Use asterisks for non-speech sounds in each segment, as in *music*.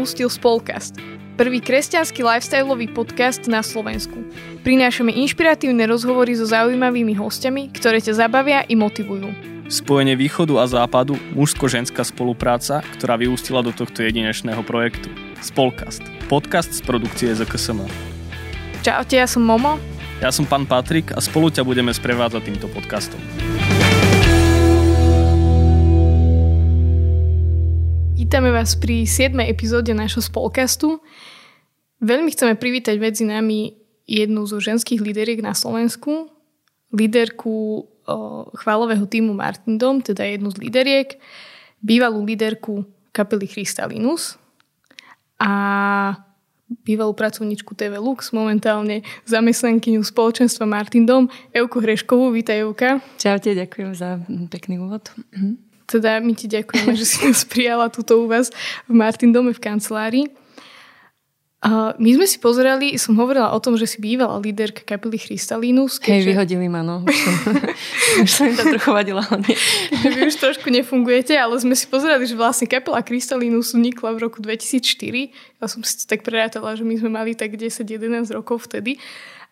Práve si si pustil Spolcast, prvý kresťanský lifestyleový podcast na Slovensku. Prinášame inšpiratívne rozhovory so zaujímavými hostiami, ktoré ťa zabavia i motivujú. Spojenie východu a západu, mužsko-ženská spolupráca, ktorá vyústila do tohto jedinečného projektu. Spolcast. Podcast z produkcie ZKSM. Čaute, ja som Momo. Ja som pán Patrik a spolu ťa budeme sprevádzať týmto podcastom. Vítame vás pri 7. epizóde nášho spolkastu. Veľmi chceme privítať medzi nami jednu zo ženských líderiek na Slovensku, líderku chválového týmu Martin Dom, teda jednu z líderiek, bývalú líderku kapely Christalinus a bývalú pracovničku TV Lux, momentálne zamestnankyňu spoločenstva Martin Dom, Euku Hreškovú. Vítaj, Euka. Čaute, ďakujem za pekný úvod. Teda my ti ďakujeme, *laughs* že si nás prijala tuto u vás v Martin Dome v kancelárii. My sme si pozerali, som hovorila o tom, že si bývala líderka kapely Christalinus. Keďže... Hej, vyhodili ma, no. Už som, *laughs* už som im to trochu vadila. *laughs* Vy už trošku nefungujete, ale sme si pozerali, že vlastne kapela Christalinus vznikla v roku 2004. Ja som si to tak prerátala, že my sme mali tak 10-11 rokov vtedy.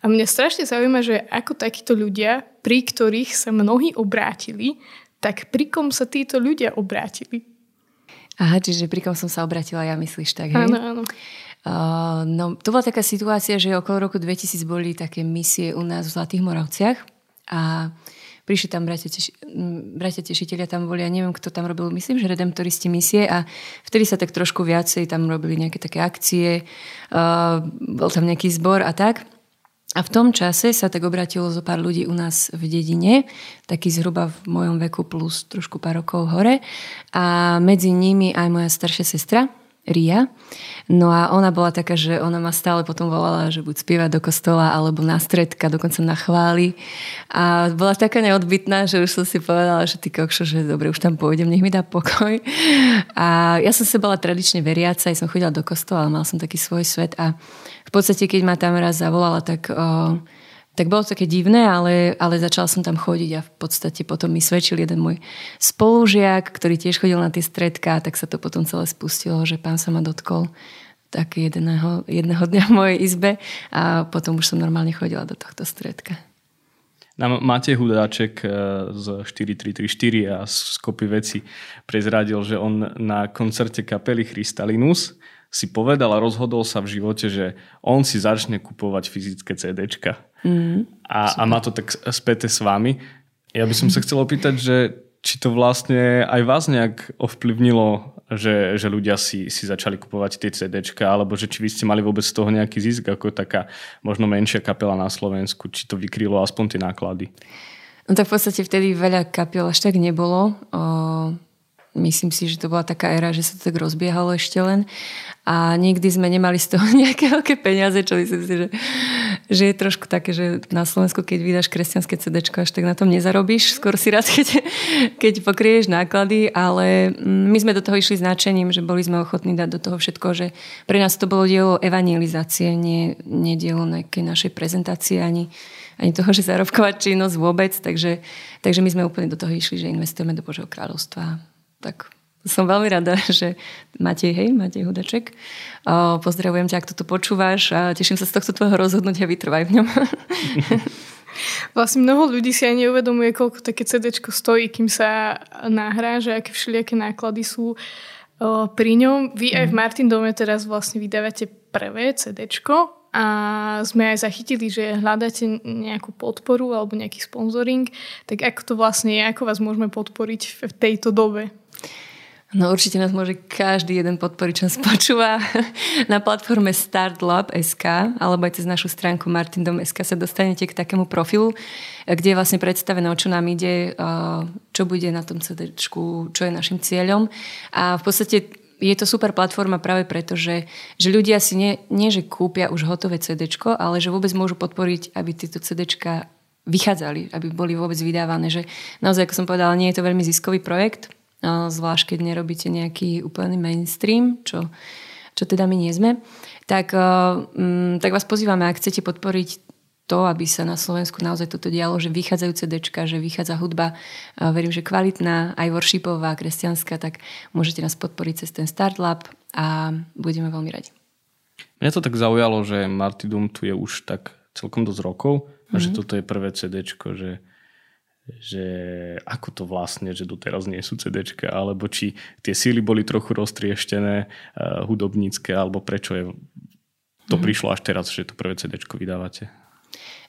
A mňa strašne zaujíma, že ako takíto ľudia, pri ktorých sa mnohí obrátili, tak pri kom sa títo ľudia obrátili? Aha, čiže pri kom som sa obrátila, ja myslíš tak, hej? Áno, áno. Uh, no, to bola taká situácia, že okolo roku 2000 boli také misie u nás v Zlatých Moravciach a prišli tam bratia, teši, bratia tešiteľia, tam boli, ja neviem, kto tam robil, myslím, že redemptoristi misie a vtedy sa tak trošku viacej tam robili nejaké také akcie, uh, bol tam nejaký zbor a tak. A v tom čase sa tak obratilo zo pár ľudí u nás v dedine, taký zhruba v mojom veku plus trošku pár rokov hore. A medzi nimi aj moja staršia sestra, Ria. No a ona bola taká, že ona ma stále potom volala, že buď spievať do kostola, alebo na stredka, dokonca na chváli. A bola taká neodbitná, že už som si povedala, že ty kokšo, že dobre, už tam pôjdem, nech mi dá pokoj. A ja som sa bola tradične veriaca, aj som chodila do kostola, ale mal som taký svoj svet a v podstate, keď ma tam raz zavolala, tak... O, tak bolo to také divné, ale, ale začala som tam chodiť a v podstate potom mi svedčil jeden môj spolužiak, ktorý tiež chodil na tie stredká, tak sa to potom celé spustilo, že pán sa ma dotkol tak jedného, jedného dňa v mojej izbe a potom už som normálne chodila do tohto stredka. Nám Matej Hudáček e, z 4334 a z kopy veci prezradil, že on na koncerte kapely Christalinus si povedal a rozhodol sa v živote, že on si začne kupovať fyzické CDčka. Mm, a, a má to tak späté s vami. Ja by som sa chcel opýtať, že či to vlastne aj vás nejak ovplyvnilo, že, že ľudia si, si začali kupovať tie CDčka, alebo že či vy ste mali vôbec z toho nejaký zisk, ako taká možno menšia kapela na Slovensku, či to vykrylo aspoň tie náklady? No tak v podstate vtedy veľa kapiel až tak nebolo. O, myslím si, že to bola taká éra, že sa to tak rozbiehalo ešte len a nikdy sme nemali z toho *laughs* nejaké veľké peniaze, čo myslím si, že, že je trošku také, že na Slovensku, keď vydáš kresťanské CD, až tak na tom nezarobíš, skôr si raz, *laughs* keď, keď pokrieš náklady, ale mm, my sme do toho išli značením, že boli sme ochotní dať do toho všetko, že pre nás to bolo dielo evangelizácie, nie, nie dielo nejakej našej prezentácie ani, ani toho, že zárobkovať činnosť vôbec, takže, takže my sme úplne do toho išli, že investujeme do Božieho kráľovstva. Tak som veľmi rada, *laughs* že Matej, hej, Matej Hudaček. Pozdravujem ťa, ak toto počúvaš a teším sa z tohto tvojho rozhodnutia, vytrvaj v ňom. *laughs* Vlastne mnoho ľudí si aj neuvedomuje, koľko také CD stojí, kým sa nahrá, že aké všelijaké náklady sú pri ňom. Vy aj v mhm. Martin Dome teraz vlastne vydávate prvé CD a sme aj zachytili, že hľadáte nejakú podporu alebo nejaký sponzoring, tak ako to vlastne je, ako vás môžeme podporiť v tejto dobe? No určite nás môže každý jeden podporiť, čo *laughs* počúva. Na platforme startlab.sk alebo aj cez našu stránku martindom.sk sa dostanete k takému profilu, kde je vlastne predstavené, o čo nám ide, čo bude na tom CD, čo je našim cieľom. A v podstate je to super platforma práve preto, že, že ľudia si nie, nie že kúpia už hotové CD, ale že vôbec môžu podporiť, aby tieto CD vychádzali, aby boli vôbec vydávané. Že naozaj, ako som povedala, nie je to veľmi ziskový projekt, zvlášť keď nerobíte nejaký úplný mainstream, čo, čo teda my nie sme, tak, um, tak vás pozývame, ak chcete podporiť to, aby sa na Slovensku naozaj toto dialo, že vychádzajú CDčka, že vychádza hudba, verím, že kvalitná, aj worshipová, kresťanská, tak môžete nás podporiť cez ten Start Lab a budeme veľmi radi. Mňa to tak zaujalo, že Martydum tu je už tak celkom dosť rokov a mm-hmm. že mhm. toto je prvé CDčko, že že ako to vlastne, že doteraz nie sú CDčka, alebo či tie síly boli trochu roztrieštené uh, hudobnícke, alebo prečo je to mm. prišlo až teraz, že to prvé CDčko vydávate.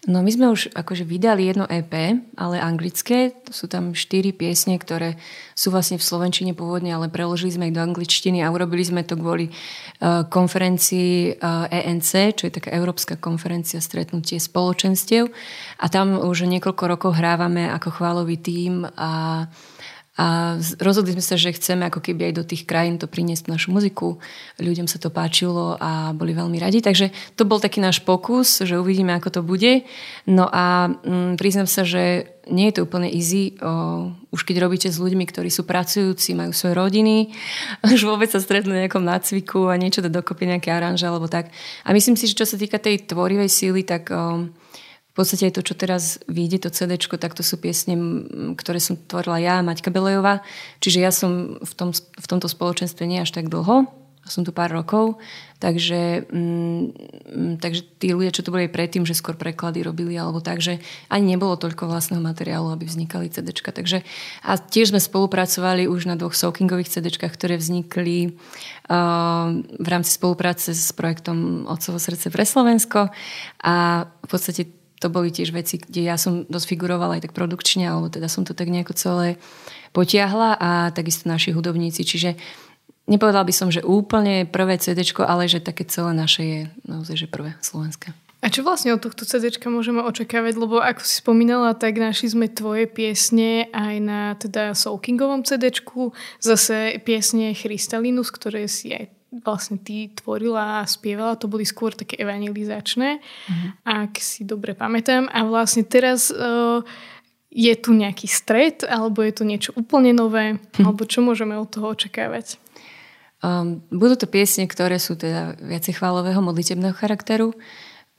No my sme už akože vydali jedno EP, ale anglické. Sú tam štyri piesne, ktoré sú vlastne v Slovenčine pôvodne, ale preložili sme ich do angličtiny a urobili sme to kvôli uh, konferencii uh, ENC, čo je taká Európska konferencia stretnutie spoločenstiev. A tam už niekoľko rokov hrávame ako chválový tím a a rozhodli sme sa, že chceme ako keby aj do tých krajín to priniesť našu muziku. Ľuďom sa to páčilo a boli veľmi radi. Takže to bol taký náš pokus, že uvidíme, ako to bude. No a mm, priznám sa, že nie je to úplne easy. O, už keď robíte s ľuďmi, ktorí sú pracujúci, majú svoje rodiny, *laughs* už vôbec sa stretnú na nejakom nácviku a niečo dá dokopy nejaké aranže alebo tak. A myslím si, že čo sa týka tej tvorivej síly, tak... O, v podstate aj to, čo teraz vyjde, to CD, tak to sú piesne, ktoré som tvorila ja, Maťka Belejová. Čiže ja som v, tom, v tomto spoločenstve nie až tak dlho, som tu pár rokov, takže, mm, takže tí ľudia, čo tu boli predtým, že skôr preklady robili alebo tak, že ani nebolo toľko vlastného materiálu, aby vznikali CD. Takže, a tiež sme spolupracovali už na dvoch soakingových CD, ktoré vznikli uh, v rámci spolupráce s projektom Otcovo srdce pre Slovensko a v podstate to boli tiež veci, kde ja som dosť figurovala aj tak produkčne, alebo teda som to tak nejako celé potiahla a takisto naši hudobníci. Čiže nepovedala by som, že úplne prvé CD, ale že také celé naše je naozaj, že prvé slovenské. A čo vlastne od tohto CD môžeme očakávať? Lebo ako si spomínala, tak našli sme tvoje piesne aj na teda Soulkingovom CD, zase piesne Christalinus, ktoré si aj vlastne ty tvorila a spievala, to boli skôr také evangelizačné, uh-huh. ak si dobre pamätám. A vlastne teraz uh, je tu nejaký stred, alebo je to niečo úplne nové, uh-huh. alebo čo môžeme od toho očakávať? Um, budú to piesne, ktoré sú teda viacej chválového modlitebného charakteru,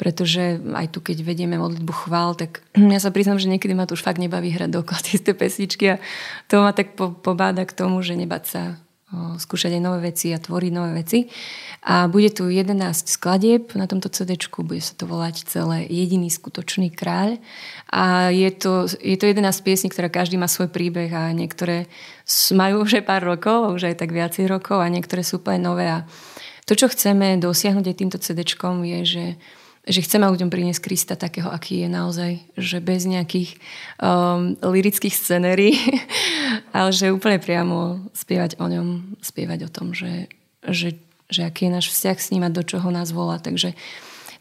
pretože aj tu, keď vedieme modlitbu chvál, tak ja sa priznám, že niekedy ma to už fakt nebaví hrať dokola tie pesničky a to ma tak pobáda k tomu, že nebať sa skúšať aj nové veci a tvoriť nové veci. A bude tu 11 skladieb na tomto CD, bude sa to volať celé Jediný skutočný kráľ. A je to, je to 11 piesní, ktorá každý má svoj príbeh a niektoré majú už aj pár rokov, už aj tak viacej rokov a niektoré sú úplne nové. A to, čo chceme dosiahnuť aj týmto CD, je, že že chceme ľuďom priniesť Krista takého, aký je naozaj, že bez nejakých um, lirických scenérií, *laughs* ale že úplne priamo spievať o ňom, spievať o tom, že, že, že aký je náš vzťah s ním a do čoho nás volá. Takže,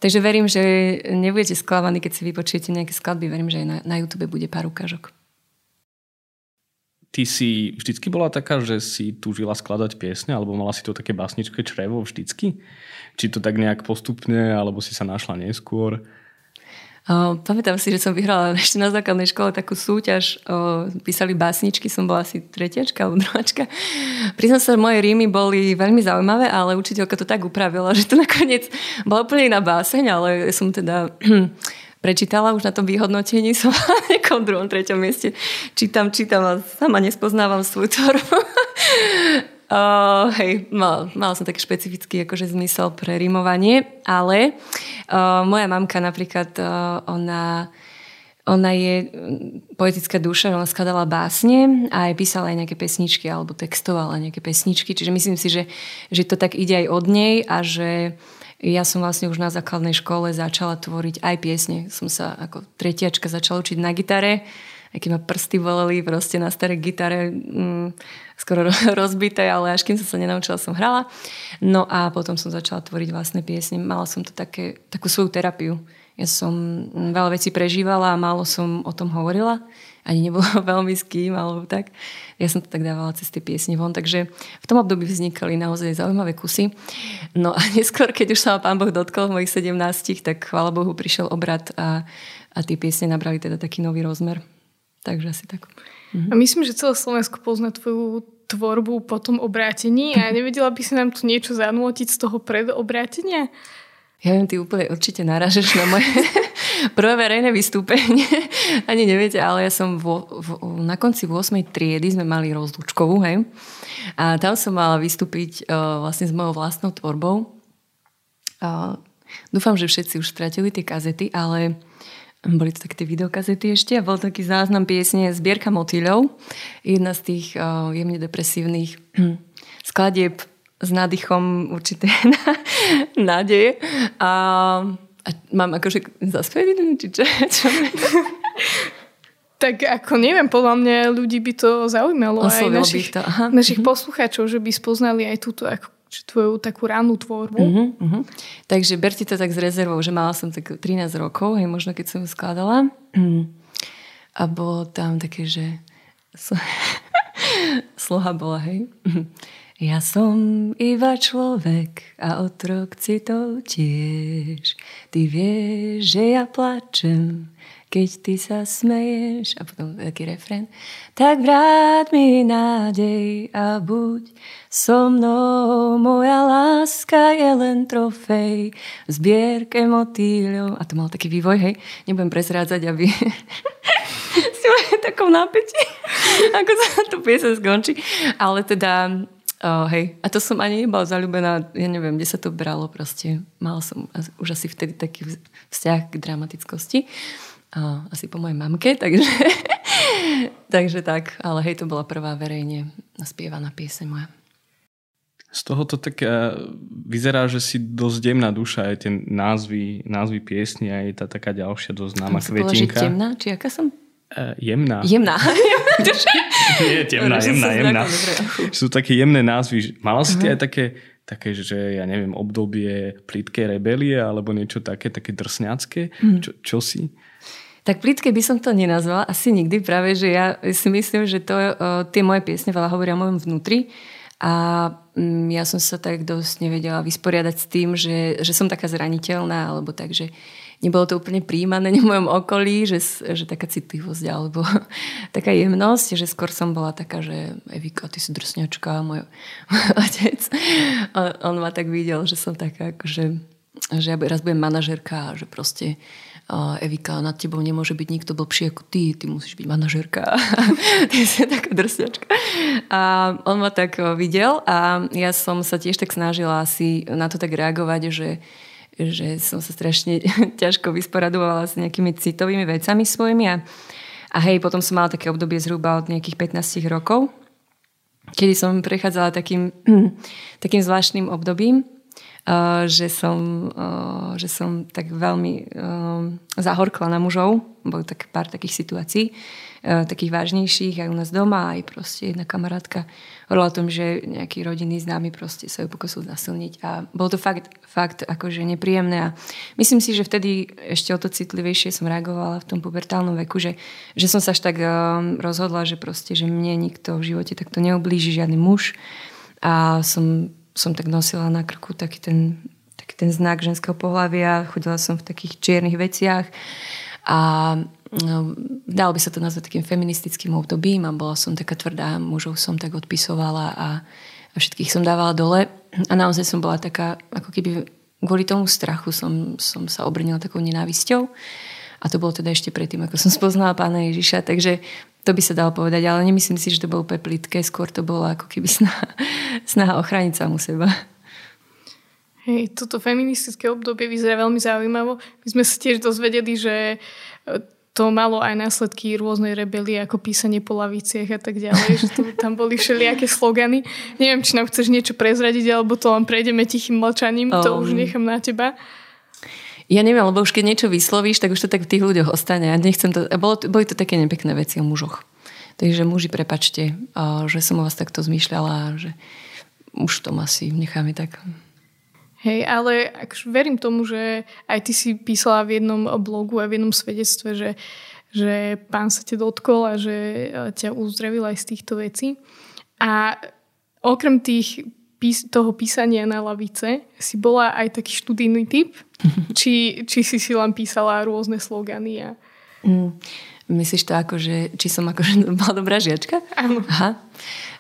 takže verím, že nebudete sklamaní, keď si vypočujete nejaké skladby. Verím, že aj na, na YouTube bude pár ukážok ty si vždycky bola taká, že si túžila skladať piesne, alebo mala si to také básničké črevo vždycky? Či to tak nejak postupne, alebo si sa našla neskôr? Uh, pamätám si, že som vyhrala *laughs* ešte na základnej škole takú súťaž. Uh, písali básničky, som bola asi tretiačka alebo druhačka. Priznám sa, moje rímy boli veľmi zaujímavé, ale učiteľka to tak upravila, *laughs* že to nakoniec bola úplne iná báseň, ale som teda *clears throat* prečítala už na tom vyhodnotení, *laughs* som na nejakom druhom, treťom mieste. Čítam, čítam a sama nespoznávam svoj tvorbu. *laughs* Uh, hej, mal, mal som taký špecifický akože zmysel pre rimovanie, ale uh, moja mamka napríklad, uh, ona ona je poetická duša, ona skladala básne a aj písala aj nejaké pesničky alebo textovala nejaké pesničky, čiže myslím si, že, že to tak ide aj od nej a že ja som vlastne už na základnej škole začala tvoriť aj piesne. Som sa ako tretiačka začala učiť na gitare, aj keď ma prsty boleli proste na staré gitare mm, skoro *laughs* rozbité, ale až kým som sa nenaučila, som hrala. No a potom som začala tvoriť vlastné piesne. Mala som to také, takú svoju terapiu. Ja som veľa vecí prežívala a málo som o tom hovorila ani nebolo *laughs* veľmi s kým, alebo tak. Ja som to tak dávala cez tie piesne von, takže v tom období vznikali naozaj zaujímavé kusy. No a *laughs* neskôr, keď už sa ma pán Boh dotkol v mojich 17, tak chvála Bohu prišiel obrad a, a tie piesne nabrali teda taký nový rozmer. Takže asi tak. Mhm. A myslím, že celé Slovensko pozná tvoju tvorbu po tom obrátení a *laughs* nevedela by si nám tu niečo zanútiť z toho predobrátenia? Ja viem, ty úplne určite naražeš na moje *laughs* prvé verejné vystúpenie. Ani neviete, ale ja som vo, v, na konci 8. triedy sme mali rozlučkovú, hej. A tam som mala vystúpiť uh, vlastne s mojou vlastnou tvorbou. Uh, dúfam, že všetci už stratili tie kazety, ale boli to také tie videokazety ešte a bol taký záznam piesne Zbierka motýľov. Jedna z tých uh, jemne depresívnych *clears throat* skladieb s nádychom určité *laughs* nádeje. A, a mám akože zaspievať, či čo? *laughs* čo? Tak ako neviem, podľa mňa ľudí by to zaujímalo. Oslovilo aj našich, to. Aha. našich mm-hmm. poslucháčov, že by spoznali aj túto ako, tvoju takú rannú tvorbu. Uh-huh, uh-huh. Takže berte to tak s rezervou, že mala som tak 13 rokov, hej, možno keď som ju skladala. A bolo tam také, že *laughs* sloha bola, hej. Ja som iba človek a otrok citov tiež. Ty vieš, že ja plačem, keď ty sa smeješ. A potom taký refren. Tak vrát mi nádej a buď So mnou moja láska je len trofej v zbierke motýľov. A to mal taký vývoj, hej. Nebudem prezrádzať, aby *laughs* si takom napätí, ako sa to piesa skončí. Ale teda Oh, hej. A to som ani nebola zalúbená, ja neviem, kde sa to bralo proste. Mala som už asi vtedy taký vzťah k dramatickosti. Uh, asi po mojej mamke, *laughs* takže, takže tak. Ale hej, to bola prvá verejne naspievaná pieseň moja. Z toho to tak uh, vyzerá, že si dosť jemná duša, aj tie názvy, názvy piesni, aj tá taká ďalšia dosť známa kvetinka. temná? Či aká som? Uh, jemná. Jemná. *laughs* Nie, temná, jemná, jemná. Sú také jemné názvy. Mala si uh-huh. aj také, také, že ja neviem, obdobie plitkej rebelie alebo niečo také, také drsňacké? Uh-huh. Čo, čo si? Tak plitké by som to nenazvala, asi nikdy, práve, že ja si myslím, že to, uh, tie moje piesne veľa hovoria o mojom vnútri a mm, ja som sa tak dosť nevedela vysporiadať s tým, že, že som taká zraniteľná, alebo tak, že nebolo to úplne príjmané *laughs* v mojom okolí, že, že taká citlivosť alebo *laughs* taká jemnosť, že skôr som bola taká, že Evika, ty si drsňačka, môj, môj *laughs* otec. On, on ma tak videl, že som taká, akože, že ja raz budem manažerka a že proste Evika, nad tebou nemôže byť nikto blbší ako ty, ty musíš byť manažerka. ty si taká drsňačka. A on ma tak videl a ja som sa tiež tak snažila asi na to tak reagovať, že že som sa strašne *laughs* ťažko vysporadovala s nejakými citovými vecami svojimi a, a hej, potom som mala také obdobie zhruba od nejakých 15 rokov, kedy som prechádzala takým, *clears throat* takým zvláštnym obdobím, že som, že som tak veľmi zahorkla na mužov. Bolo tak pár takých situácií, takých vážnejších aj u nás doma, aj proste jedna kamarátka hovorila o tom, že nejaký rodinný známy proste sa ju pokusil nasilniť a bolo to fakt, fakt akože nepríjemné. A myslím si, že vtedy ešte o to citlivejšie som reagovala v tom pubertálnom veku, že, že som sa až tak rozhodla, že proste, že mne nikto v živote takto neoblíži, žiadny muž. A som som tak nosila na krku taký ten, taký ten znak ženského pohľavia, chodila som v takých čiernych veciach a no, dalo by sa to nazvať takým feministickým obdobím a bola som taká tvrdá, mužov som tak odpisovala a, a všetkých som dávala dole. A naozaj som bola taká, ako keby kvôli tomu strachu som, som sa obrnila takou nenávisťou. A to bolo teda ešte predtým, ako som spoznala pána Ježiša, takže to by sa dalo povedať, ale nemyslím si, že to bolo úplne plitké, skôr to bolo ako keby snaha, snaha ochrániť samu seba. Hej, toto feministické obdobie vyzerá veľmi zaujímavo. My sme sa tiež dozvedeli, že e, to malo aj následky rôznej rebelie, ako písanie po laviciach a tak ďalej, že to, tam boli všelijaké slogany. Neviem, či nám chceš niečo prezradiť, alebo to len prejdeme tichým mlčaním, to um, už nechám na teba. Ja neviem, lebo už keď niečo vyslovíš, tak už to tak v tých ľuďoch ostane. Ja nechcem to, bolo, boli to také nepekné veci o mužoch. Takže muži, prepačte, že som o vás takto zmýšľala, že už tom asi necháme tak. Hej, ale akože verím tomu, že aj ty si písala v jednom blogu a v jednom svedectve, že, že pán sa te dotkol a že ťa uzdravil aj z týchto vecí. A okrem tých pís- toho písania na lavice si bola aj taký študijný typ? *laughs* či, či si si len písala rôzne slogany? A... Mm. Myslíš to ako, že či som akože *laughs* bola dobrá žiačka? Áno. Aha.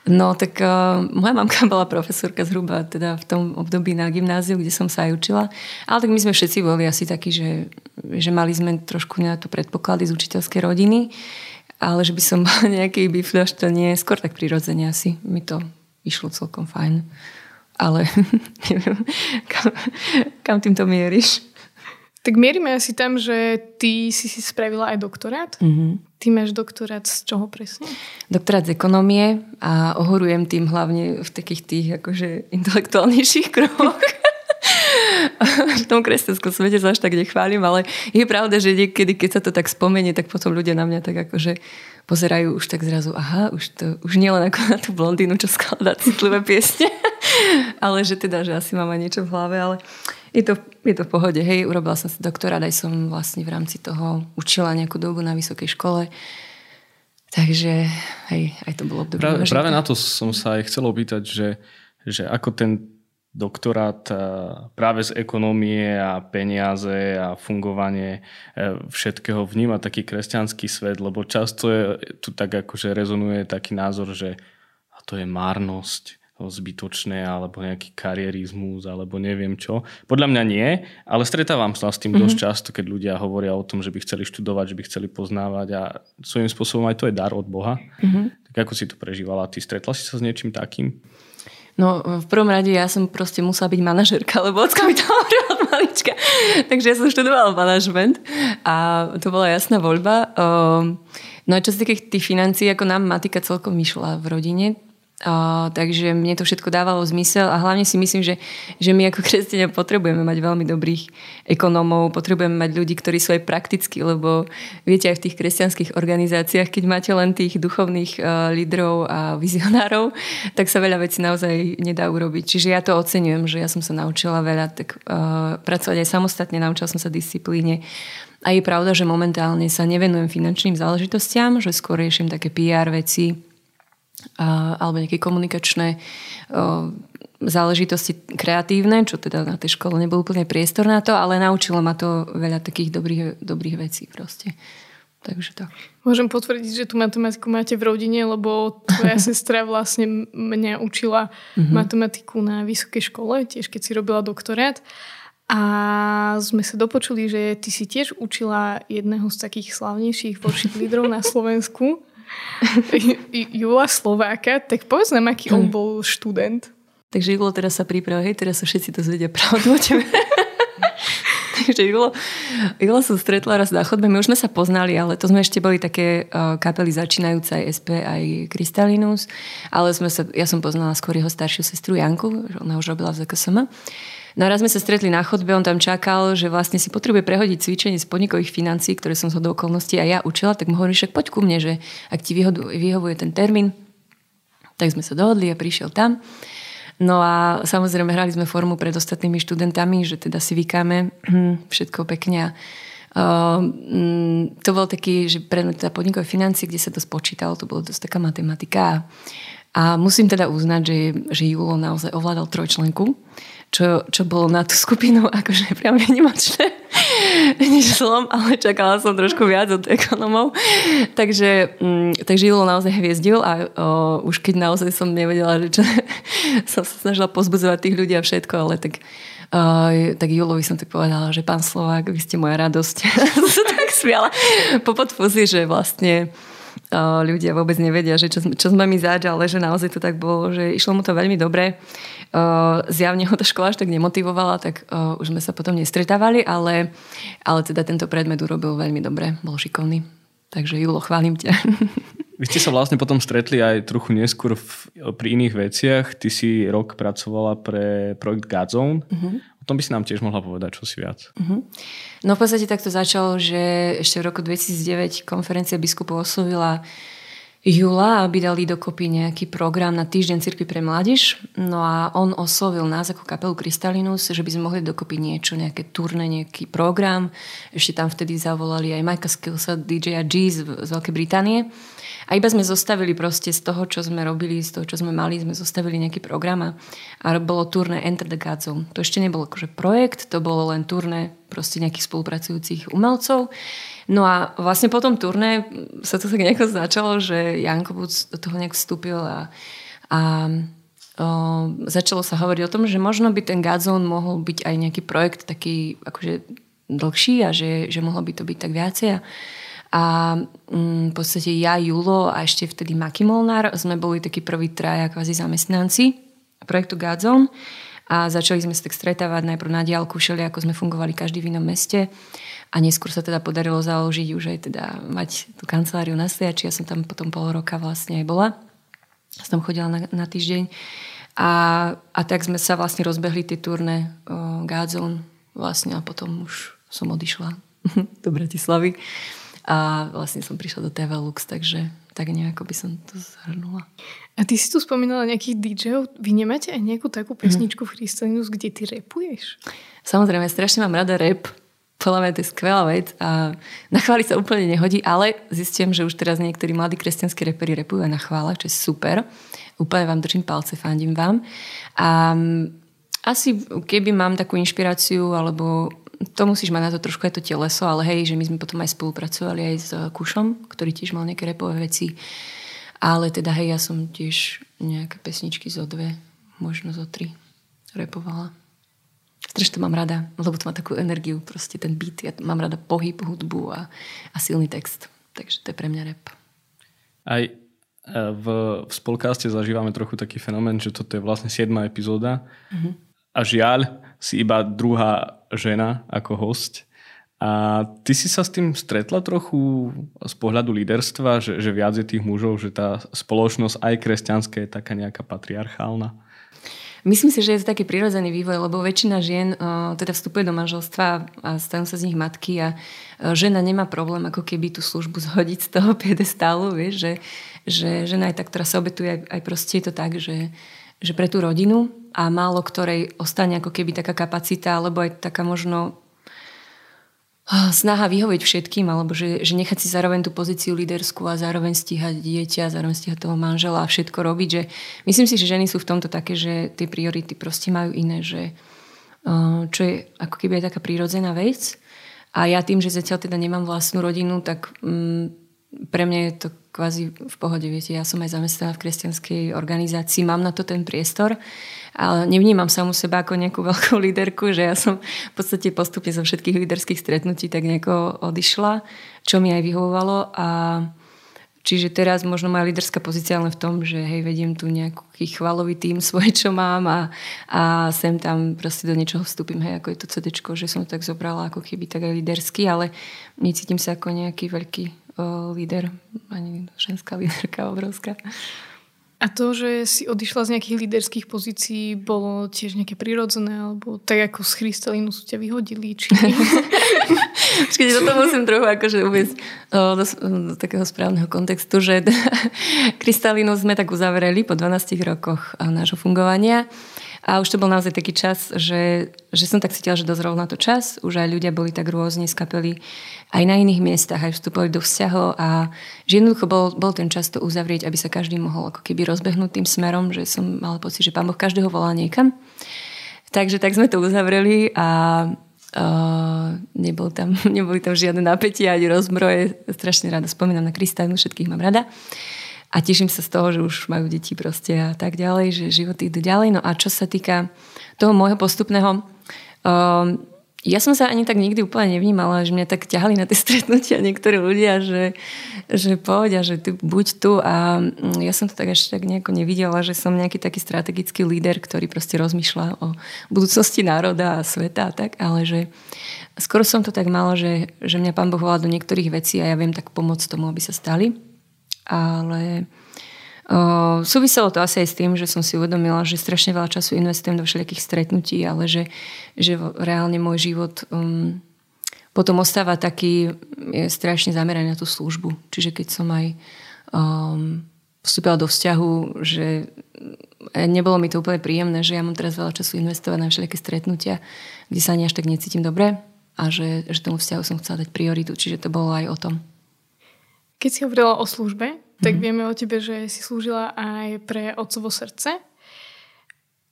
No tak uh, moja mamka bola profesorka zhruba teda v tom období na gymnáziu, kde som sa aj učila. Ale tak my sme všetci boli asi takí, že, že mali sme trošku na to predpoklady z učiteľskej rodiny. Ale že by som bola *laughs* nejaký bifľaš, to nie je skôr tak prirodzene asi. Mi to išlo celkom fajn. Ale *laughs* neviem, kam, kam týmto mieríš? Tak mierime asi tam, že ty si si spravila aj doktorát. Mm-hmm. Ty máš doktorát z čoho presne? Doktorát z ekonomie a ohorujem tým hlavne v takých tých akože intelektuálnejších *laughs* krokoch. V tom kresťanskom svete sa až tak nechválim, ale je pravda, že niekedy, keď sa to tak spomenie, tak potom ľudia na mňa tak akože pozerajú už tak zrazu, aha, už, to, už nie len ako na tú blondínu, čo skladá citlivé piesne, *laughs* ale že teda, že asi mám aj niečo v hlave, ale je to, je to v pohode. Hej, urobila som si doktorát, aj som vlastne v rámci toho učila nejakú dobu na vysokej škole. Takže hej, aj to bolo obdobie. Práve, práve na to som sa aj chcel opýtať, že, že ako ten doktorát eh, práve z ekonomie a peniaze a fungovanie eh, všetkého vníma taký kresťanský svet, lebo často je, tu tak akože rezonuje taký názor, že a to je márnosť, zbytočné alebo nejaký karierizmus alebo neviem čo. Podľa mňa nie, ale stretávam sa s tým mm-hmm. dosť často, keď ľudia hovoria o tom, že by chceli študovať, že by chceli poznávať a svojím spôsobom aj to je dar od Boha. Mm-hmm. Tak ako si to prežívala? Ty stretla si sa s niečím takým? No v prvom rade ja som proste musela byť manažerka, lebo *laughs* ocka mi to hovorila malička. Takže ja som študovala manažment a to bola jasná voľba. Ehm, no a čo sa týka tých financií, ako nám matika celkom vyšla v rodine, Uh, takže mne to všetko dávalo zmysel a hlavne si myslím, že, že my ako kresťania potrebujeme mať veľmi dobrých ekonómov, potrebujeme mať ľudí, ktorí sú aj praktickí, lebo viete aj v tých kresťanských organizáciách, keď máte len tých duchovných uh, lídrov a vizionárov, tak sa veľa vecí naozaj nedá urobiť. Čiže ja to oceňujem, že ja som sa naučila veľa tak, uh, pracovať aj samostatne, naučila som sa disciplíne. A je pravda, že momentálne sa nevenujem finančným záležitostiam, že skôr riešim také PR veci, alebo nejaké komunikačné záležitosti kreatívne, čo teda na tej škole nebol úplne priestor na to, ale naučilo ma to veľa takých dobrých, dobrých vecí proste. Takže tak. Môžem potvrdiť, že tú matematiku máte v rodine, lebo tvoja *laughs* sestra vlastne mňa učila mm-hmm. matematiku na vysokej škole, tiež keď si robila doktorát. A sme sa dopočuli, že ty si tiež učila jedného z takých slavnejších worship lídrov na *laughs* Slovensku. *laughs* Jula Slováka, tak povedz nám, aký on hm. bol študent. Takže Julo teraz sa pripravuje, hej, teraz sa všetci to zvedia pravdu o tebe. *laughs* Takže Julo, Julo som stretla raz na chodbe, my už sme sa poznali, ale to sme ešte boli také uh, kapely začínajúce aj SP, aj Krystalinus, ale sme sa, ja som poznala skôr jeho staršiu sestru Janku, ona už robila v ZKSM. No a raz sme sa stretli na chodbe, on tam čakal, že vlastne si potrebuje prehodiť cvičenie z podnikových financií, ktoré som z do okolností a ja učila, tak mu hovorí, však poď ku mne, že ak ti vyhovuje ten termín, tak sme sa dohodli a prišiel tam. No a samozrejme hrali sme formu pred ostatnými študentami, že teda si vykáme *clears throat* všetko pekne. Uh, to bol taký, že predmet teda podnikové financie, kde sa to spočítalo, to bolo dosť taká matematika. A musím teda uznať, že, že Julo naozaj ovládal trojčlenku čo, čo bolo na tú skupinu *laughs* akože priam vynimočné než zlom, ale čakala som trošku viac od ekonomov. Takže, mm, takže Julo naozaj hviezdil a o, už keď naozaj som nevedela, že čo, *laughs* som sa snažila pozbudzovať tých ľudí a všetko, ale tak Uh, tak Julovi som tak povedala, že pán Slovák, vy ste moja radosť. *laughs* som tak smiala po podfúzi, že vlastne ľudia vôbec nevedia, že čo, čo sme mi zač, ale že naozaj to tak bolo, že išlo mu to veľmi dobre. Uh, zjavne ho tá škola až tak nemotivovala, tak uh, už sme sa potom nestretávali, ale, ale teda tento predmet urobil veľmi dobre, bol šikovný. Takže Julo, chválim ťa. *laughs* Vy ste sa vlastne potom stretli aj trochu neskôr v, pri iných veciach. Ty si rok pracovala pre projekt Godzone. Uh-huh. O tom by si nám tiež mohla povedať čo si viac. Uh-huh. No v podstate takto začalo, že ešte v roku 2009 konferencia biskupov oslovila júla, aby dali dokopy nejaký program na týždeň cirkvi pre mládež. No a on oslovil nás ako kapelu Krystalinus, že by sme mohli dokopy niečo, nejaké turné, nejaký program. Ešte tam vtedy zavolali aj Mike'a Skillsa, DJ a G z, z Veľkej Británie. A iba sme zostavili proste z toho, čo sme robili, z toho, čo sme mali, sme zostavili nejaký program a, bolo turné Enter the Zone. To ešte nebolo akože projekt, to bolo len turné proste nejakých spolupracujúcich umelcov. No a vlastne po tom turné sa to tak nejako začalo, že Janko Buc do toho nejak vstúpil a, a o, začalo sa hovoriť o tom, že možno by ten Godzone mohol byť aj nejaký projekt taký akože dlhší a že, že mohlo by to byť tak viacej. A mm, v podstate ja, Julo a ešte vtedy Maki Molnár sme boli takí prví traja kvázi zamestnanci projektu Godzone a začali sme sa tak stretávať najprv na diálku, všeli ako sme fungovali každý v inom meste a neskôr sa teda podarilo založiť už aj teda mať tú kanceláriu na Sliači. Ja som tam potom pol roka vlastne aj bola. Som tam chodila na, na týždeň. A, a tak sme sa vlastne rozbehli tie turné Godzone vlastne a potom už som odišla *laughs* do Bratislavy a vlastne som prišla do TV Lux, takže tak nejako by som to zhrnula. A ty si tu spomínala nejakých DJov. Vy nemáte aj nejakú takú mhm. pesničku v Christianus, kde ty repuješ? Samozrejme, strašne mám rada rap. Podľa mňa to je skvelá vec a na chváli sa úplne nehodí, ale zistím, že už teraz niektorí mladí kresťanskí reperi repujú aj na chvála, čo je super. Úplne vám držím palce, fandím vám. A asi keby mám takú inšpiráciu alebo to musíš mať na to trošku aj to teleso, ale hej, že my sme potom aj spolupracovali aj s Kušom, ktorý tiež mal nejaké repové veci. Ale teda hej, ja som tiež nejaké pesničky zo dve, možno zo tri repovala. Strašne to mám rada, lebo to má takú energiu, proste ten beat. Ja mám rada pohyb, hudbu a, a silný text. Takže to je pre mňa rap. Aj e, v, v spolkáste zažívame trochu taký fenomén, že toto je vlastne 7. epizóda. Mm-hmm. A žiaľ, si iba druhá žena ako host. A ty si sa s tým stretla trochu z pohľadu líderstva, že, že viac je tých mužov, že tá spoločnosť aj kresťanská je taká nejaká patriarchálna? Myslím si, že je to taký prirodzený vývoj, lebo väčšina žien uh, teda vstupuje do manželstva a stanú sa z nich matky a uh, žena nemá problém ako keby tú službu zhodiť z toho *laughs* piedestálu, vieš, že, že žena je tá, ktorá sa obetuje aj, aj proste je to tak, že, že pre tú rodinu a málo ktorej ostane ako keby taká kapacita, alebo aj taká možno ah, snaha vyhovieť všetkým, alebo že, že nechať si zároveň tú pozíciu líderskú a zároveň stíhať dieťa, zároveň stíhať toho manžela a všetko robiť. Že myslím si, že ženy sú v tomto také, že tie priority proste majú iné, že ah, čo je ako keby aj taká prírodzená vec. A ja tým, že zatiaľ teda nemám vlastnú rodinu, tak mm, pre mňa je to kvázi v pohode, viete, ja som aj zamestnaná v kresťanskej organizácii, mám na to ten priestor, ale nevnímam samu seba ako nejakú *laughs* veľkú líderku, že ja som v podstate postupne zo všetkých líderských stretnutí tak nejako odišla, čo mi aj vyhovovalo a Čiže teraz možno moja líderská pozícia len v tom, že hej, vediem tu nejaký chvalový tým *laughs* svoje, čo mám a, a sem tam proste do niečoho vstúpim, hej, ako je to CD, že som to tak zobrala ako chyby, tak aj lídersky, ale necítim sa ako nejaký veľký líder, ani ženská líderka obrovská. A to, že si odišla z nejakých líderských pozícií, bolo tiež nejaké prirodzené, alebo tak ako z Christelinu sú ťa vyhodili? Či... *laughs* Počkejte, toto musím trochu akože uvieť do, do takého správneho kontextu, že *laughs* Kristalinu sme tak uzavreli po 12 rokoch nášho fungovania. A už to bol naozaj taký čas, že, že som tak cítila, že dozrel na to čas. Už aj ľudia boli tak rôzne z kapely aj na iných miestach, aj vstupovali do vzťahov a že jednoducho bol, bol ten čas to uzavrieť, aby sa každý mohol ako keby rozbehnúť tým smerom, že som mala pocit, že pán Boh každého volá niekam. Takže tak sme to uzavreli a Uh, nebol tam, *laughs* neboli tam žiadne napätia ani rozbroje. Strašne rada spomínam na Kristánu, všetkých mám rada a teším sa z toho, že už majú deti proste a tak ďalej, že životy idú ďalej. No a čo sa týka toho môjho postupného, um, ja som sa ani tak nikdy úplne nevnímala, že mňa tak ťahali na tie *laughs* stretnutia niektorí ľudia, že, že povedia, že ty buď tu a mm, ja som to tak až tak nejako nevidela, že som nejaký taký strategický líder, ktorý proste rozmýšľa o budúcnosti národa a sveta a tak, ale že skoro som to tak mala, že, že mňa pán Boh volá do niektorých vecí a ja viem tak pomôcť tomu, aby sa stali ale uh, súviselo to asi aj s tým, že som si uvedomila, že strašne veľa času investujem do všelijakých stretnutí, ale že, že reálne môj život um, potom ostáva taký, je strašne zameraný na tú službu. Čiže keď som aj um, vstúpila do vzťahu, že nebolo mi to úplne príjemné, že ja mám teraz veľa času investovať na všelijaké stretnutia, kde sa ani až tak necítim dobre a že, že tomu vzťahu som chcela dať prioritu. Čiže to bolo aj o tom. Keď si hovorila o službe, tak mm-hmm. vieme o tebe, že si slúžila aj pre Otcovo srdce.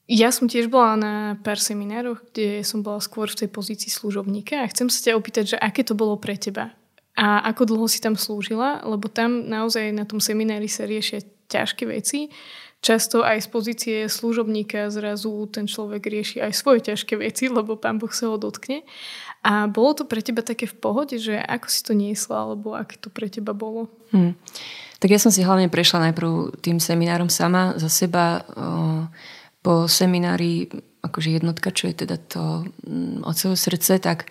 Ja som tiež bola na pár seminároch, kde som bola skôr v tej pozícii služobníka a chcem sa ťa opýtať, že aké to bolo pre teba a ako dlho si tam slúžila, lebo tam naozaj na tom seminári sa riešia ťažké veci. Často aj z pozície služobníka zrazu ten človek rieši aj svoje ťažké veci, lebo pán Boh sa ho dotkne. A bolo to pre teba také v pohode, že ako si to niesla, alebo aké to pre teba bolo? Hmm. Tak ja som si hlavne prešla najprv tým seminárom sama za seba. Po seminári, akože jednotka, čo je teda to mm, od celého srdce, tak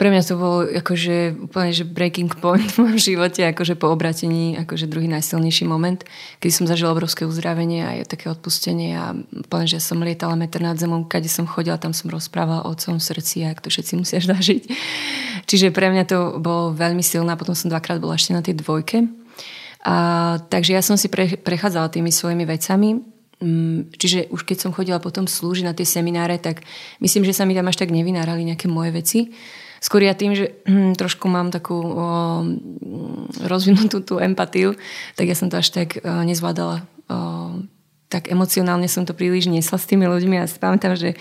pre mňa to bolo akože úplne že breaking point v mojom živote, akože po obratení, akože druhý najsilnejší moment, kedy som zažila obrovské uzdravenie a také odpustenie a úplne, že som lietala meter nad zemou, kade som chodila, tam som rozprávala o celom srdci, ak to všetci musia *laughs* zažiť. Čiže pre mňa to bolo veľmi silné a potom som dvakrát bola ešte na tej dvojke. A, takže ja som si pre, prechádzala tými svojimi vecami mm, Čiže už keď som chodila potom slúžiť na tie semináre, tak myslím, že sa mi tam až tak nevynárali nejaké moje veci. Skôr ja tým, že hm, trošku mám takú o, rozvinutú tú empatiu, tak ja som to až tak o, nezvládala. O, tak emocionálne som to príliš nesla s tými ľuďmi a pamätám, že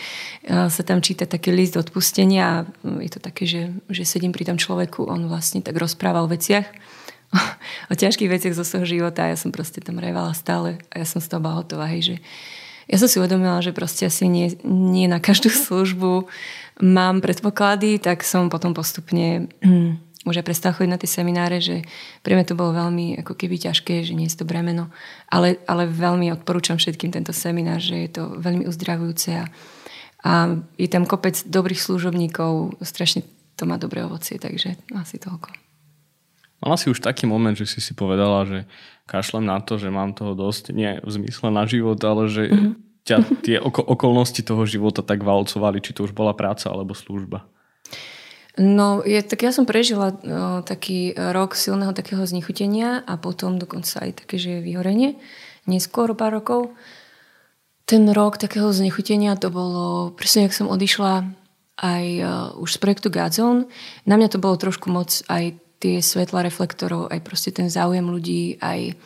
sa tam číta taký list odpustenia a je to také, že, že sedím pri tom človeku, on vlastne tak rozprával o veciach, *laughs* o ťažkých veciach zo svojho života a ja som proste tam revala stále a ja som z toho hotová, hej, že ja som si uvedomila, že proste asi nie, nie na každú *laughs* službu mám predpoklady, tak som potom postupne už aj prestal chodiť na tie semináre, že pre mňa to bolo veľmi ako keby ťažké, že nie je to bremeno. Ale, ale veľmi odporúčam všetkým tento seminár, že je to veľmi uzdravujúce a, a je tam kopec dobrých služobníkov, strašne to má dobré ovocie, takže asi toľko. Mala si už taký moment, že si si povedala, že kašlem na to, že mám toho dosť, nie v zmysle na život, ale že mm-hmm ťa tie oko- okolnosti toho života tak valcovali, či to už bola práca alebo služba? No, je, tak ja som prežila no, taký rok silného takého znichutenia a potom dokonca aj také, že vyhorenie. Neskôr pár rokov. Ten rok takého znechutenia to bolo, presne jak som odišla aj uh, už z projektu Godzone. Na mňa to bolo trošku moc aj tie svetla reflektorov, aj proste ten záujem ľudí, aj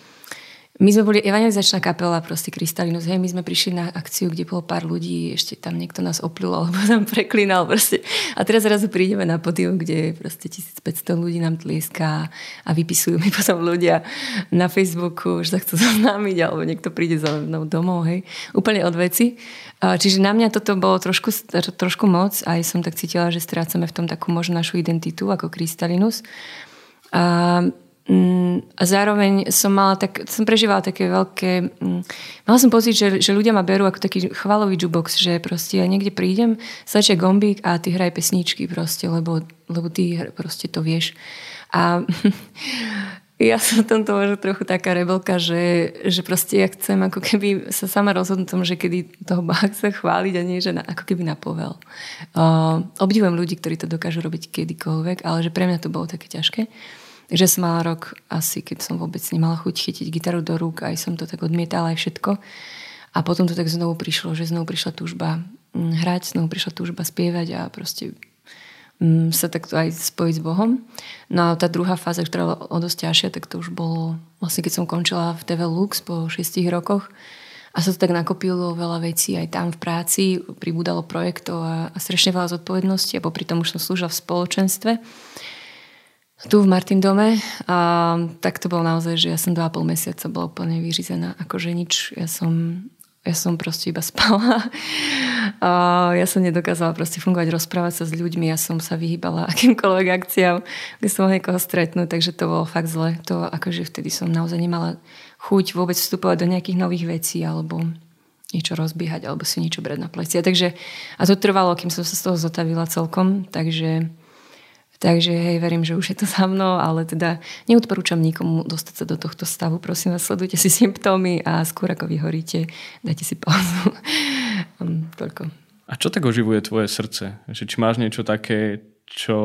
my sme boli evangelizačná kapela, proste Krystalinus. Hej, my sme prišli na akciu, kde bolo pár ľudí, ešte tam niekto nás oplul alebo *laughs* tam preklínal proste. A teraz zrazu prídeme na podium, kde proste 1500 ľudí nám tlieská a vypisujú mi *laughs* potom ľudia na Facebooku, že sa chcú zoznámiť alebo niekto príde za mnou domov, hej. Úplne od veci. Čiže na mňa toto bolo trošku, trošku moc a aj som tak cítila, že strácame v tom takú možno našu identitu ako Mm, a zároveň som mala tak, som prežívala také veľké, mm, mala som pocit, že, že ľudia ma berú ako taký chvalový jukebox, že proste ja niekde prídem, stačia gombík a ty hraj pesničky proste, lebo, lebo ty proste to vieš. A *laughs* ja som tomto možno trochu taká rebelka, že, že proste ja chcem ako keby sa sama rozhodnúť tom, že kedy toho Bach sa chváliť a nie, že na, ako keby napovel. Uh, obdivujem ľudí, ktorí to dokážu robiť kedykoľvek, ale že pre mňa to bolo také ťažké. Takže som mala rok asi, keď som vôbec nemala chuť chytiť gitaru do rúk, aj som to tak odmietala aj všetko. A potom to tak znovu prišlo, že znovu prišla túžba mm, hrať, znovu prišla túžba spievať a proste mm, sa takto aj spojiť s Bohom. No a tá druhá fáza, ktorá bola o dosť ťažšia, tak to už bolo vlastne keď som končila v TV Lux po 6 rokoch a sa to tak nakopilo veľa vecí aj tam v práci, pribúdalo projektov a, a strašne veľa zodpovedností a popri tom už som slúžila v spoločenstve tu v Martin dome a tak to bolo naozaj, že ja som dva pol mesiaca bola úplne vyřízená, akože nič, ja som, ja som proste iba *laughs* spala a ja som nedokázala proste fungovať, rozprávať sa s ľuďmi, ja som sa vyhýbala *laughs* akýmkoľvek akciám, kde som mohla niekoho stretnúť, takže to bolo fakt zle, to akože vtedy som naozaj nemala chuť vôbec vstupovať do nejakých nových vecí alebo niečo rozbiehať alebo si niečo brať na plecia. Takže, a to trvalo, kým som sa z toho zotavila celkom, takže Takže hej, verím, že už je to za mnou, ale teda neodporúčam nikomu dostať sa do tohto stavu. Prosím vás, sledujte si symptómy a skôr ako vyhoríte, dajte si pauzu. *laughs* um, toľko. A čo tak oživuje tvoje srdce? Že či máš niečo také, čo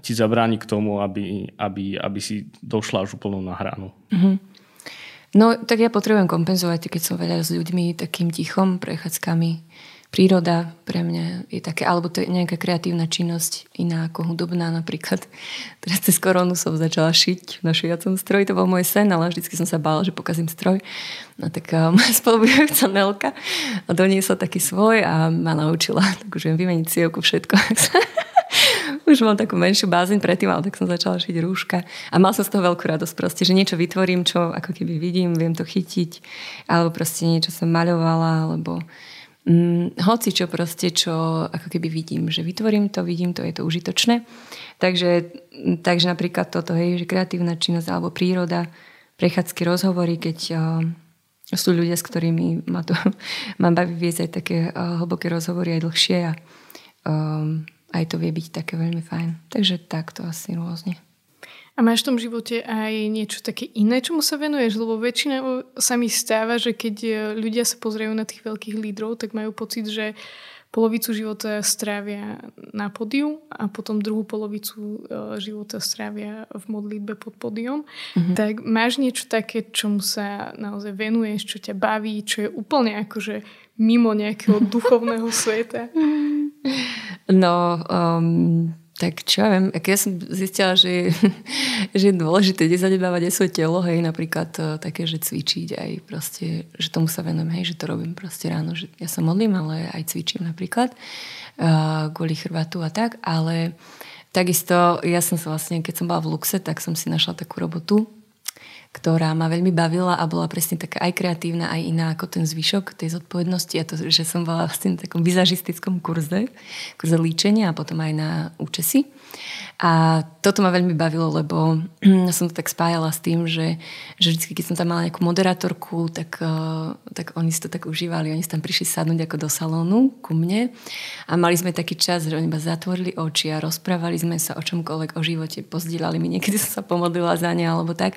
ti zabráni k tomu, aby, aby, aby si došla už úplne na hranu? Mm-hmm. No, tak ja potrebujem kompenzovať, keď som veľa s ľuďmi takým tichom, prechádzkami, príroda pre mňa je také, alebo to je nejaká kreatívna činnosť iná ako hudobná napríklad. *laughs* Teraz cez koronu som začala šiť na šiacom stroj, to bol môj sen, ale vždycky som sa bála, že pokazím stroj. No tak *laughs* um, spolubujúca Nelka doniesla taký svoj a ma naučila, *laughs* tak už viem vymeniť si všetko. už mám takú menšiu bázin predtým, ale tak som začala šiť rúška. A mal som z toho veľkú radosť proste, že niečo vytvorím, čo ako keby vidím, viem to chytiť, alebo proste niečo som maľovala, alebo mm, hoci čo proste, čo ako keby vidím, že vytvorím to, vidím to, je to užitočné. Takže, takže napríklad toto, hej, že kreatívna činnosť alebo príroda, prechádzky, rozhovory, keď uh, sú ľudia, s ktorými ma to *laughs* ma baví viesť aj také uh, hlboké rozhovory aj dlhšie a um, aj to vie byť také veľmi fajn. Takže takto asi rôzne. A máš v tom živote aj niečo také iné, čomu sa venuješ? Lebo väčšina sa mi stáva, že keď e, ľudia sa pozerajú na tých veľkých lídrov, tak majú pocit, že polovicu života strávia na podiu a potom druhú polovicu e, života strávia v modlitbe pod podium. Mm-hmm. Tak máš niečo také, čomu sa naozaj venuješ, čo ťa baví, čo je úplne akože mimo nejakého *laughs* duchovného sveta? No, um, tak čo ja viem, ja som zistila, že, *laughs* že je dôležité nezanedbávať aj svoje telo, hej, napríklad uh, také, že cvičiť aj proste, že tomu sa venujem, hej, že to robím proste ráno, že ja sa modlím, ale aj cvičím napríklad uh, kvôli chrbatu a tak, ale takisto ja som sa vlastne, keď som bola v Luxe, tak som si našla takú robotu, ktorá ma veľmi bavila a bola presne taká aj kreatívna, aj iná ako ten zvyšok tej zodpovednosti a to, že som bola vlastne v takom vizažistickom kurze, kurze líčenia a potom aj na účesy. A toto ma veľmi bavilo, lebo *clears throat* som to tak spájala s tým, že, že vždy, keď som tam mala nejakú moderátorku, tak, uh, tak oni si to tak užívali. Oni si tam prišli sadnúť ako do salónu ku mne a mali sme taký čas, že oni iba zatvorili oči a rozprávali sme sa o čomkoľvek, o živote, pozdieľali mi. Niekedy *laughs* som sa pomodlila za ne alebo tak.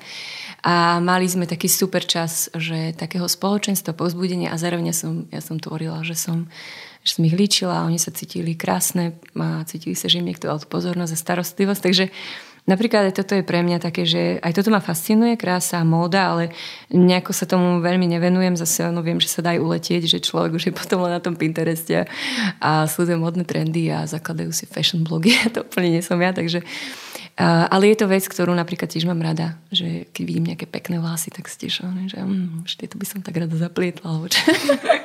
A mali sme taký super čas, že takého spoločenstva, povzbudenia a zároveň som, ja som tvorila, že som že som ich líčila a oni sa cítili krásne a cítili sa, že im niekto dal pozornosť a starostlivosť. Takže Napríklad aj toto je pre mňa také, že aj toto ma fascinuje, krása a móda, ale nejako sa tomu veľmi nevenujem. Zase no, viem, že sa dajú uletieť, že človek už je potom len na tom Pintereste a sledujem modné trendy a zakladajú si fashion blogy. *laughs* to úplne nie som ja, takže Ale je to vec, ktorú napríklad tiež mám rada, že keď vidím nejaké pekné vlasy, tak si tiež, že, mm, že tieto by som tak rada zaplietla. Alebo čo.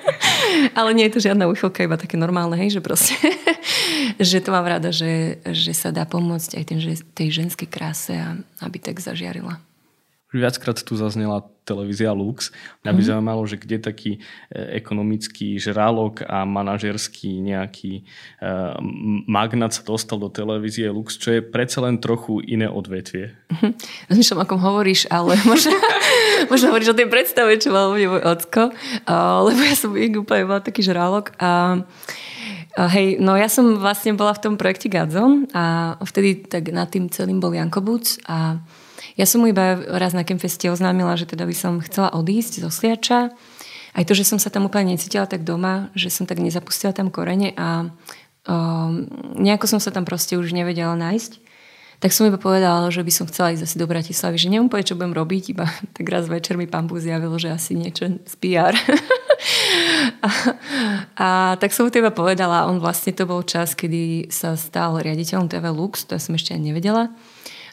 *laughs* ale nie je to žiadna uchylka, iba také normálne, hej, že proste, *laughs* že to mám rada, že, že sa dá pomôcť aj ten, tej ženskej kráse a aby tak zažiarila. Viackrát tu zaznela televízia Lux. Mňa by mm. zaujímalo, že kde taký e, ekonomický žralok a manažerský nejaký uh, sa dostal do televízie Lux, čo je predsa len trochu iné odvetvie. Mm-hmm. Rozmýšľam, akom hovoríš, ale *laughs* možno, možno hovoríš o tej predstave, čo mal môj ocko, uh, lebo ja som úplne bola taký žralok a Hej, no ja som vlastne bola v tom projekte Gadzon a vtedy tak nad tým celým bol Janko Buc a ja som mu iba raz na Kemfeste oznámila, že teda by som chcela odísť zo Sliača. Aj to, že som sa tam úplne necítila tak doma, že som tak nezapustila tam korene a um, nejako som sa tam proste už nevedela nájsť. Tak som iba povedala, že by som chcela ísť asi do Bratislavy, že neviem povedať, čo budem robiť, iba *laughs* tak raz večer mi pán zjavil, že asi niečo z PR. *laughs* a, a tak som mu to iba povedala. On vlastne to bol čas, kedy sa stal riaditeľom TV Lux, to ja som ešte ani nevedela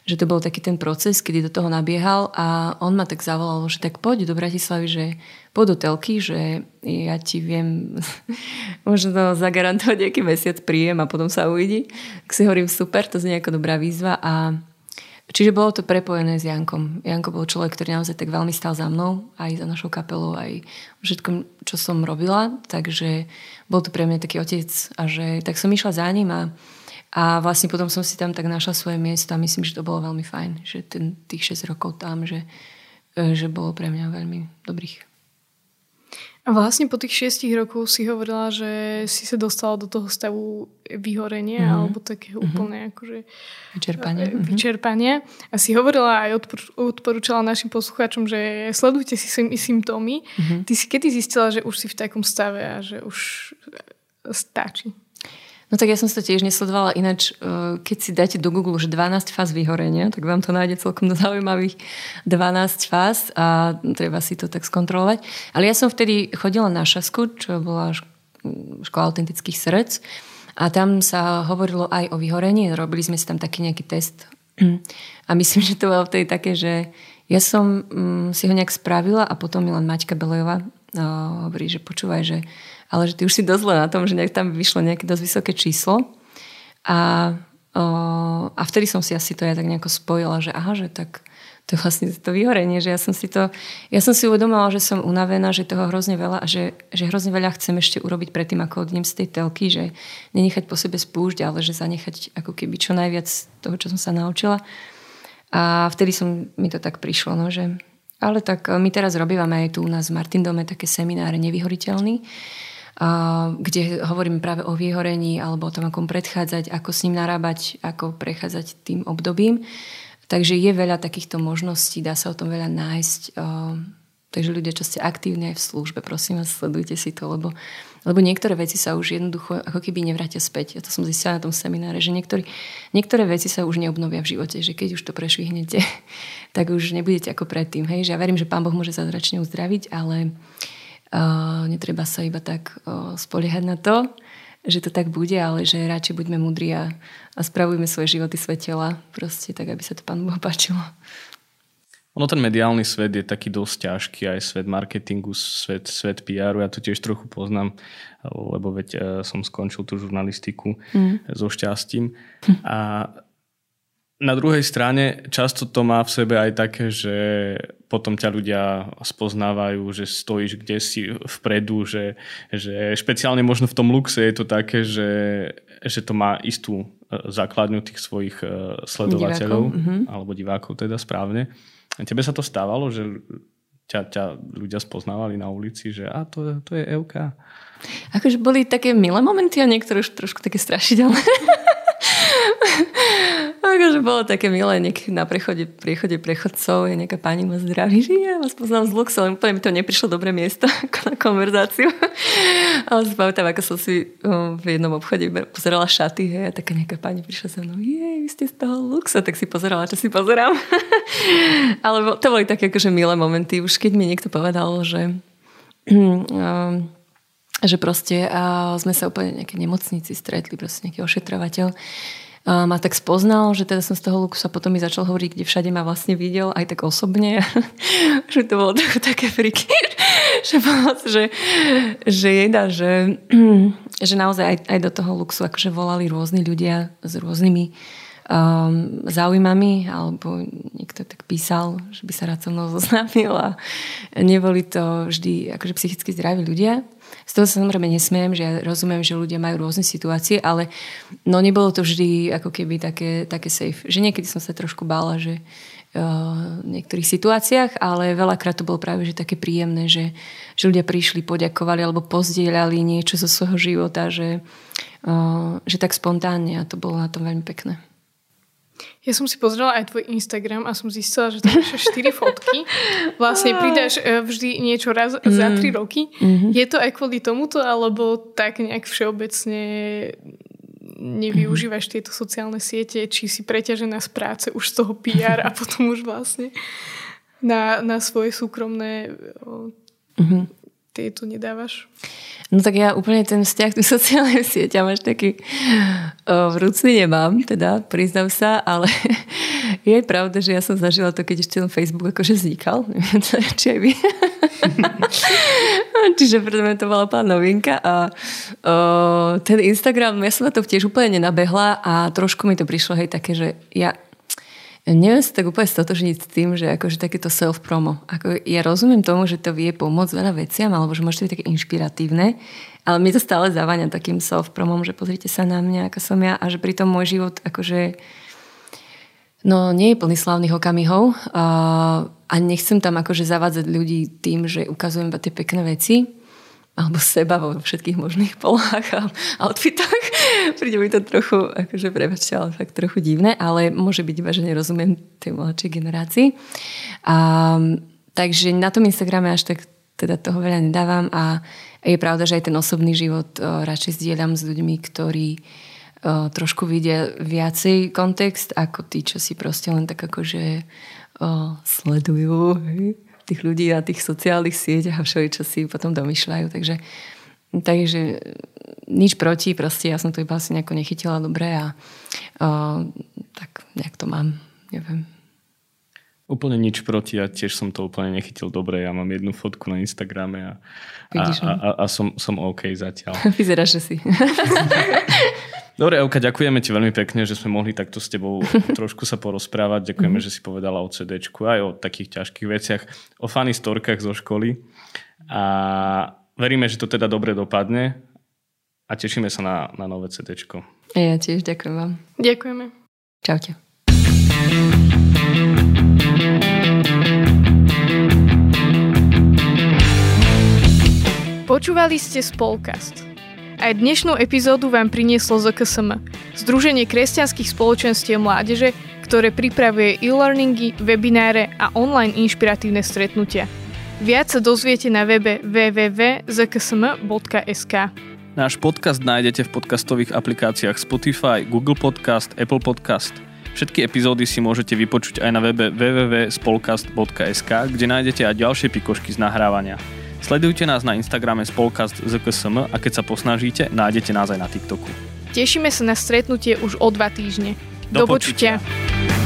že to bol taký ten proces, kedy do toho nabiehal a on ma tak zavolal, že tak poď do Bratislavy, že poď do telky, že ja ti viem *laughs* možno zagarantovať nejaký mesiac príjem a potom sa uvidí. Tak si hovorím, super, to znie ako dobrá výzva a Čiže bolo to prepojené s Jankom. Janko bol človek, ktorý naozaj tak veľmi stal za mnou, aj za našou kapelou, aj všetkom, čo som robila. Takže bol to pre mňa taký otec a že tak som išla za ním a a vlastne potom som si tam tak našla svoje miesto a myslím, že to bolo veľmi fajn, že ten, tých 6 rokov tam, že, e, že bolo pre mňa veľmi dobrých. A vlastne po tých šiestich rokoch si hovorila, že si sa dostala do toho stavu vyhorenia mm-hmm. alebo takého mm-hmm. úplne akože vyčerpania. E, vyčerpania. A si hovorila aj odpor- odporúčala našim poslucháčom, že sledujte si symptómy. Mm-hmm. Ty si kedy zistila, že už si v takom stave a že už stačí? No tak ja som sa tiež nesledovala, ináč e, keď si dáte do Google už 12 fáz vyhorenia, tak vám to nájde celkom zaujímavých 12 fáz a treba si to tak skontrolovať. Ale ja som vtedy chodila na šasku, čo bola škola autentických srdc. A tam sa hovorilo aj o vyhorení, robili sme si tam taký nejaký test. *clears throat* A myslím, že to bolo vtedy také, že ja som um, si ho nejak spravila a potom mi len Maťka Belejová uh, hovorí, že počúvaj, že ale že ty už si dosť na tom, že nejak tam vyšlo nejaké dosť vysoké číslo. A, uh, a vtedy som si asi to ja tak nejako spojila, že aha, že tak to je vlastne to vyhorenie, že ja som si to, ja som si uvedomila, že som unavená, že toho hrozne veľa a že, že hrozne veľa chcem ešte urobiť predtým, ako odnem z tej telky, že nenechať po sebe spúšť, ale že zanechať ako keby čo najviac toho, čo som sa naučila. A vtedy som, mi to tak prišlo, no, že ale tak my teraz robívame aj tu u nás v Martindome také semináre nevyhoriteľný, kde hovoríme práve o vyhorení alebo o tom, ako predchádzať, ako s ním narábať, ako prechádzať tým obdobím. Takže je veľa takýchto možností, dá sa o tom veľa nájsť. Takže ľudia, čo ste aktívni aj v službe, prosím vás, sledujte si to, lebo, lebo niektoré veci sa už jednoducho ako keby nevrátia späť. Ja to som zistila na tom semináre, že niektorý, niektoré veci sa už neobnovia v živote, že keď už to prešvihnete, *laughs* tak už nebudete ako predtým. Hej? Že ja verím, že Pán Boh môže zázračne uzdraviť, ale uh, netreba sa iba tak uh, spoliehať na to, že to tak bude, ale že radšej buďme múdri a, a spravujme svoje životy svetela, proste tak, aby sa to Pánu Bohu páčilo. Ono ten mediálny svet je taký dosť ťažký, aj svet marketingu, svet, svet PR, ja to tiež trochu poznám, lebo veď e, som skončil tú žurnalistiku mm. so šťastím. *laughs* A na druhej strane často to má v sebe aj také, že potom ťa ľudia spoznávajú, že stojíš kde si vpredu, že, že špeciálne možno v tom luxe je to také, že, že to má istú e, základňu tých svojich e, sledovateľov, divákov. Mm-hmm. alebo divákov teda správne. A tebe sa to stávalo, že ťa, ťa ľudia spoznávali na ulici, že a to, to je Euka. Akože boli také milé momenty a niektoré už trošku také strašidelné. *laughs* *laughs* akože bolo také milé, niekedy na prechode, priechode prechodcov je nejaká pani ma zdraví, že *laughs* ja vás poznám z Luxu, ale úplne mi to neprišlo dobré miesto *laughs* na konverzáciu. ale si pamätám, ako som si v jednom obchode pozerala šaty, hej, a taká nejaká pani prišla sa mnou, jej, vy ste z toho Luxa, tak si pozerala, čo si pozerám. ale to boli také akože milé momenty, už keď mi niekto povedal, že *clears throat* um, že proste a sme sa úplne nejaké nemocnici stretli, proste nejaký ošetrovateľ a ma tak spoznal, že teda som z toho lukusa potom mi začal hovoriť, kde všade ma vlastne videl, aj tak osobne, *laughs* že to bolo trochu také friky, *laughs* že, že, že jeda, *clears throat* že, že naozaj aj, aj do toho luxu akože volali rôzni ľudia s rôznymi um, záujmami, alebo niekto tak písal, že by sa rád so mnou zoznámil a neboli to vždy akože psychicky zdraví ľudia. Z toho sa samozrejme nesmiem, že ja rozumiem, že ľudia majú rôzne situácie, ale no nebolo to vždy ako keby také, také safe. Že niekedy som sa trošku bála, že uh, v niektorých situáciách, ale veľakrát to bolo práve že také príjemné, že, že ľudia prišli, poďakovali alebo pozdieľali niečo zo svojho života, že, uh, že tak spontánne a to bolo na tom veľmi pekné. Ja som si pozrela aj tvoj Instagram a som zistila, že tam máš 4 *laughs* fotky. Vlastne pridáš e, vždy niečo raz mm. za 3 roky. Mm-hmm. Je to aj kvôli tomuto, alebo tak nejak všeobecne nevyužívaš mm-hmm. tieto sociálne siete, či si preťažená z práce už z toho PR a potom už vlastne na, na svoje súkromné mm-hmm. Tieto nedávaš? No tak ja úplne ten vzťah k *laughs* sociálnym sieťam až taký o, vrúcný nemám, teda priznám sa, ale *laughs* je pravda, že ja som zažila to, keď ešte ten Facebook akože vznikal. *laughs* či aj vy. Čiže preto to bola pán novinka a o, ten Instagram, ja som na to tiež úplne nenabehla a trošku mi to prišlo hej také, že ja Neviem sa tak úplne stotožniť s tým, že akože takéto self-promo. Ako ja rozumiem tomu, že to vie pomôcť veľa veciam, alebo že môže byť také inšpiratívne, ale mi to stále zaváňa takým self-promom, že pozrite sa na mňa, ako som ja a že pritom môj život akože no nie je plný slávnych okamihov a, a nechcem tam akože zavádzať ľudí tým, že ukazujem iba tie pekné veci, alebo seba vo všetkých možných polách a outfitoch. *laughs* Príde mi to trochu, akože prebačte, ale fakt trochu divné, ale môže byť iba, že nerozumiem tej mladšej generácii. A, takže na tom Instagrame až tak teda toho veľa nedávam a je pravda, že aj ten osobný život o, radšej zdieľam s ľuďmi, ktorí o, trošku vidia viacej kontext ako tí, čo si proste len tak akože o, sledujú. Hej tých ľudí na tých sociálnych sieťach a všeli, čo si potom domýšľajú. Takže Takže nič proti, proste ja som to iba asi nejako nechytila dobre a uh, tak nejak to mám, neviem. Úplne nič proti, ja tiež som to úplne nechytil dobre. Ja mám jednu fotku na Instagrame a, a, a, a, a som, som OK zatiaľ. *laughs* Vyzeráš, že si. *laughs* Dobre, Euka, ďakujeme ti veľmi pekne, že sme mohli takto s tebou *laughs* trošku sa porozprávať. Ďakujeme, mm-hmm. že si povedala o CD, aj o takých ťažkých veciach, o funny storkách zo školy. A veríme, že to teda dobre dopadne a tešíme sa na, na nové CD. Ja tiež ďakujem vám. Ďakujeme. Čaute. Počúvali ste Spolkast. Aj dnešnú epizódu vám prinieslo ZKSM, Združenie kresťanských spoločenstiev mládeže, ktoré pripravuje e-learningy, webináre a online inšpiratívne stretnutia. Viac sa dozviete na webe www.zksm.sk. Náš podcast nájdete v podcastových aplikáciách Spotify, Google Podcast, Apple Podcast. Všetky epizódy si môžete vypočuť aj na webe www.spolcast.sk, kde nájdete aj ďalšie pikošky z nahrávania. Sledujte nás na Instagrame spolkast ZKSM a keď sa posnažíte, nájdete nás aj na TikToku. Tešíme sa na stretnutie už o dva týždne. Do, Do počutia. počutia.